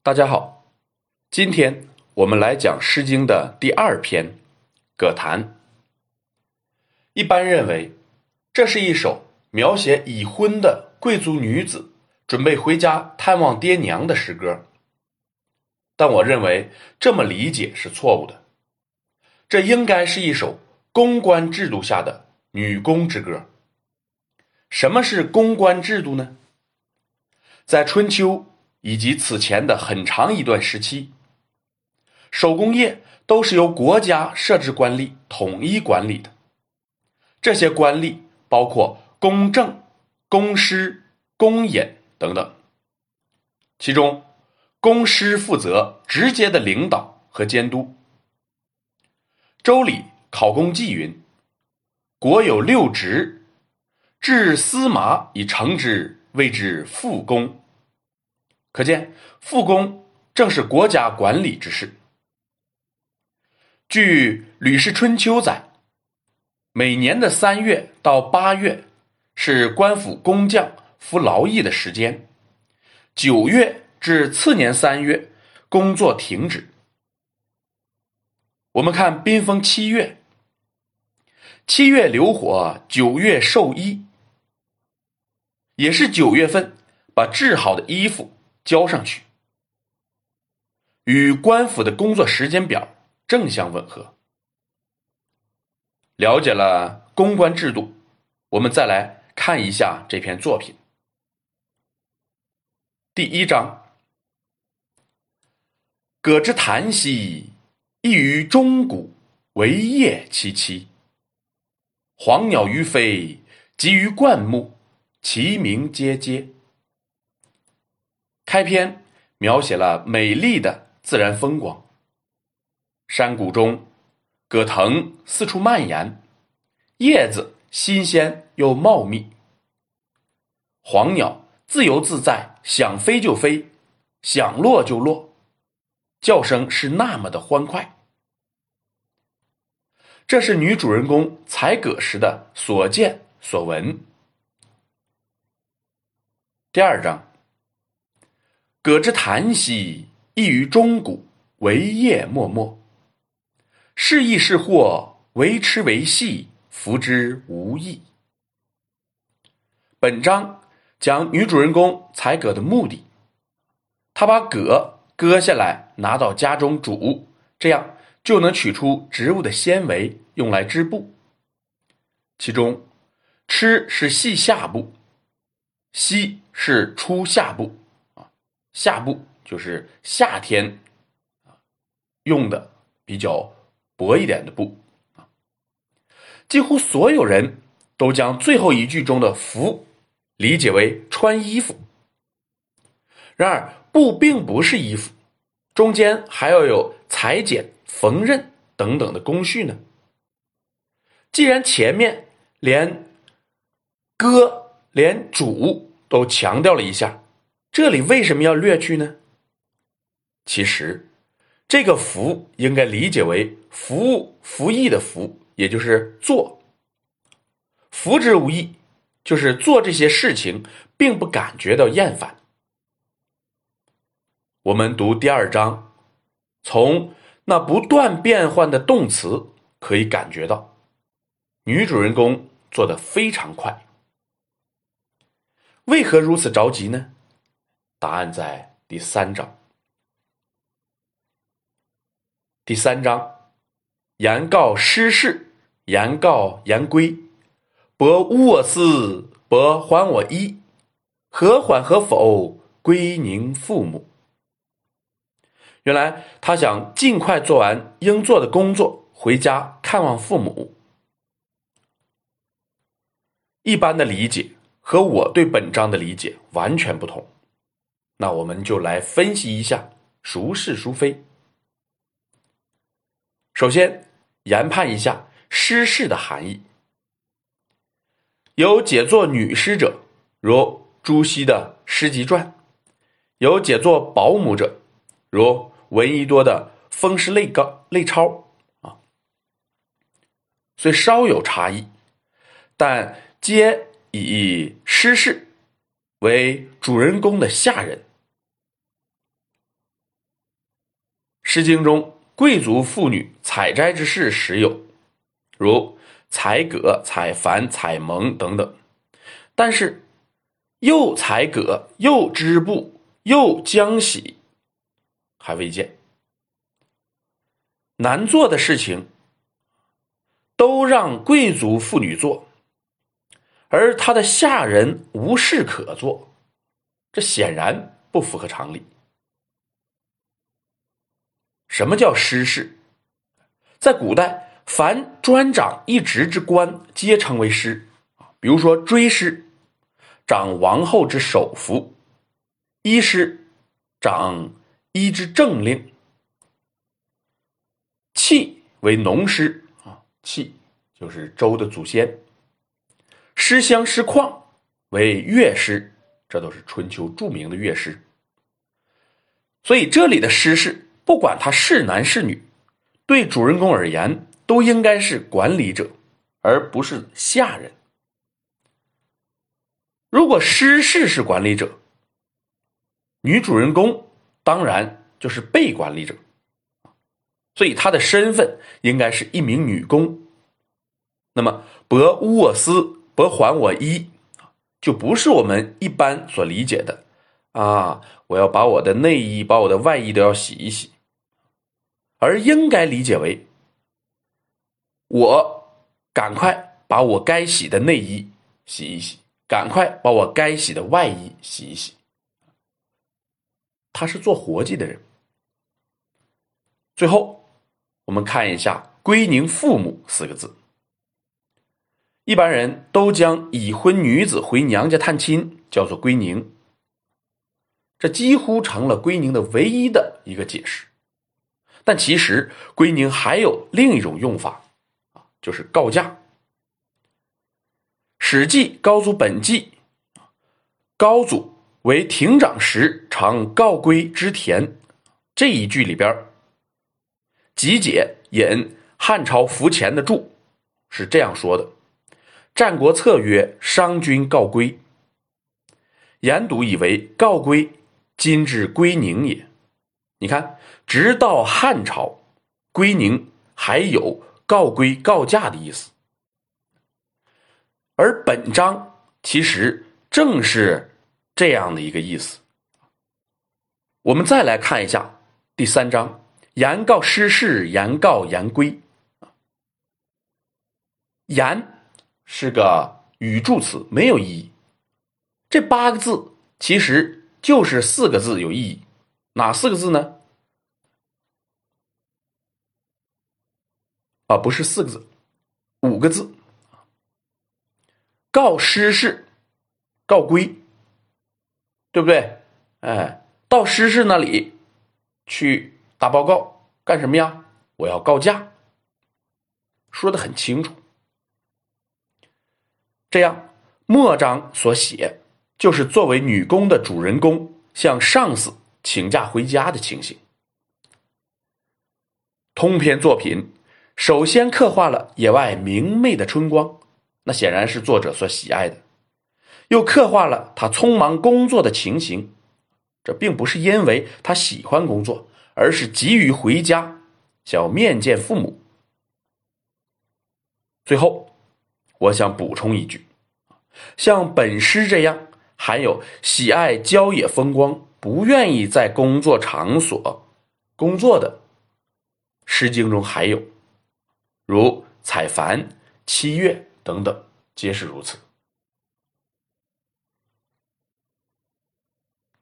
大家好，今天我们来讲《诗经》的第二篇《葛谭》。一般认为，这是一首描写已婚的贵族女子准备回家探望爹娘的诗歌。但我认为这么理解是错误的，这应该是一首公关制度下的女工之歌。什么是公关制度呢？在春秋。以及此前的很长一段时期，手工业都是由国家设置官吏统一管理的。这些官吏包括公正、公师、公演等等。其中，公师负责直接的领导和监督。周礼考公记云：“国有六职，治司马以成之，谓之副公。”可见，复工正是国家管理之事。据《吕氏春秋》载，每年的三月到八月是官府工匠服劳役的时间，九月至次年三月工作停止。我们看宾风七月，七月流火，九月授衣，也是九月份把制好的衣服。交上去，与官府的工作时间表正相吻合。了解了公关制度，我们再来看一下这篇作品。第一章：葛之檀兮，异于钟鼓，惟叶萋萋。黄鸟于飞，集于灌木，其鸣喈喈。开篇描写了美丽的自然风光。山谷中，葛藤四处蔓延，叶子新鲜又茂密。黄鸟自由自在，想飞就飞，想落就落，叫声是那么的欢快。这是女主人公采葛时的所见所闻。第二章。葛之檀兮，异于钟鼓，惟叶脉脉。是益是祸，惟痴为戏，弗之无益。本章讲女主人公采葛的目的，她把葛割下来拿到家中煮，这样就能取出植物的纤维，用来织布。其中，吃是细下部，吸是出下部。下部就是夏天啊用的比较薄一点的布啊，几乎所有人都将最后一句中的“服”理解为穿衣服。然而，布并不是衣服，中间还要有裁剪、缝纫等等的工序呢。既然前面连割、连煮都强调了一下。这里为什么要略去呢？其实，这个“服”应该理解为服务、服役的“服”，也就是做。服之无益，就是做这些事情并不感觉到厌烦。我们读第二章，从那不断变换的动词可以感觉到，女主人公做的非常快。为何如此着急呢？答案在第三章。第三章，言告失事，言告言归。伯吾我思，伯还我衣。何缓何否？归宁父母。原来他想尽快做完应做的工作，回家看望父母。一般的理解和我对本章的理解完全不同。那我们就来分析一下孰是孰非。首先，研判一下诗事的含义。有解作女诗者，如朱熹的《诗集传》；有解作保姆者，如闻一多的《风湿类纲类钞》啊。虽稍有差异，但皆以诗事为主人公的下人。诗经》中贵族妇女采摘之事时有，如采葛、采矾、采蒙等等。但是，又采葛，又织布，又浆洗，还未见。难做的事情，都让贵族妇女做，而他的下人无事可做，这显然不符合常理。什么叫师事？在古代，凡专掌一职之官，皆称为师。比如说追师。掌王后之首服，医师掌医之政令，契为农师啊，契就是周的祖先。师乡师旷为乐师，这都是春秋著名的乐师。所以这里的师事，不管他是男是女，对主人公而言，都应该是管理者，而不是下人。如果师事是管理者，女主人公当然就是被管理者，所以她的身份应该是一名女工。那么“伯污我丝，伯还我衣”，就不是我们一般所理解的啊！我要把我的内衣、把我的外衣都要洗一洗，而应该理解为我赶快把我该洗的内衣洗一洗。赶快把我该洗的外衣洗一洗。他是做活计的人。最后，我们看一下“归宁父母”四个字。一般人都将已婚女子回娘家探亲叫做“归宁”，这几乎成了归宁的唯一的一个解释。但其实“归宁”还有另一种用法，啊，就是告假。《史记·高祖本纪》，高祖为亭长时，常告归之田。这一句里边，集解引汉朝伏前的注是这样说的：“《战国策》曰：‘商君告归。’严笃以为告归，今之归宁也。你看，直到汉朝，归宁还有告归、告假的意思。”而本章其实正是这样的一个意思。我们再来看一下第三章：“言告失事，言告言归。”言是个语助词，没有意义。这八个字其实就是四个字有意义，哪四个字呢？啊，不是四个字，五个字。告失事，告归，对不对？哎，到失事那里去打报告干什么呀？我要告假，说的很清楚。这样，末章所写就是作为女工的主人公向上司请假回家的情形。通篇作品首先刻画了野外明媚的春光。那显然是作者所喜爱的，又刻画了他匆忙工作的情形。这并不是因为他喜欢工作，而是急于回家，想要面见父母。最后，我想补充一句：像本诗这样含有喜爱郊野风光、不愿意在工作场所工作的，《诗经》中还有，如采矾、七月。等等，皆是如此。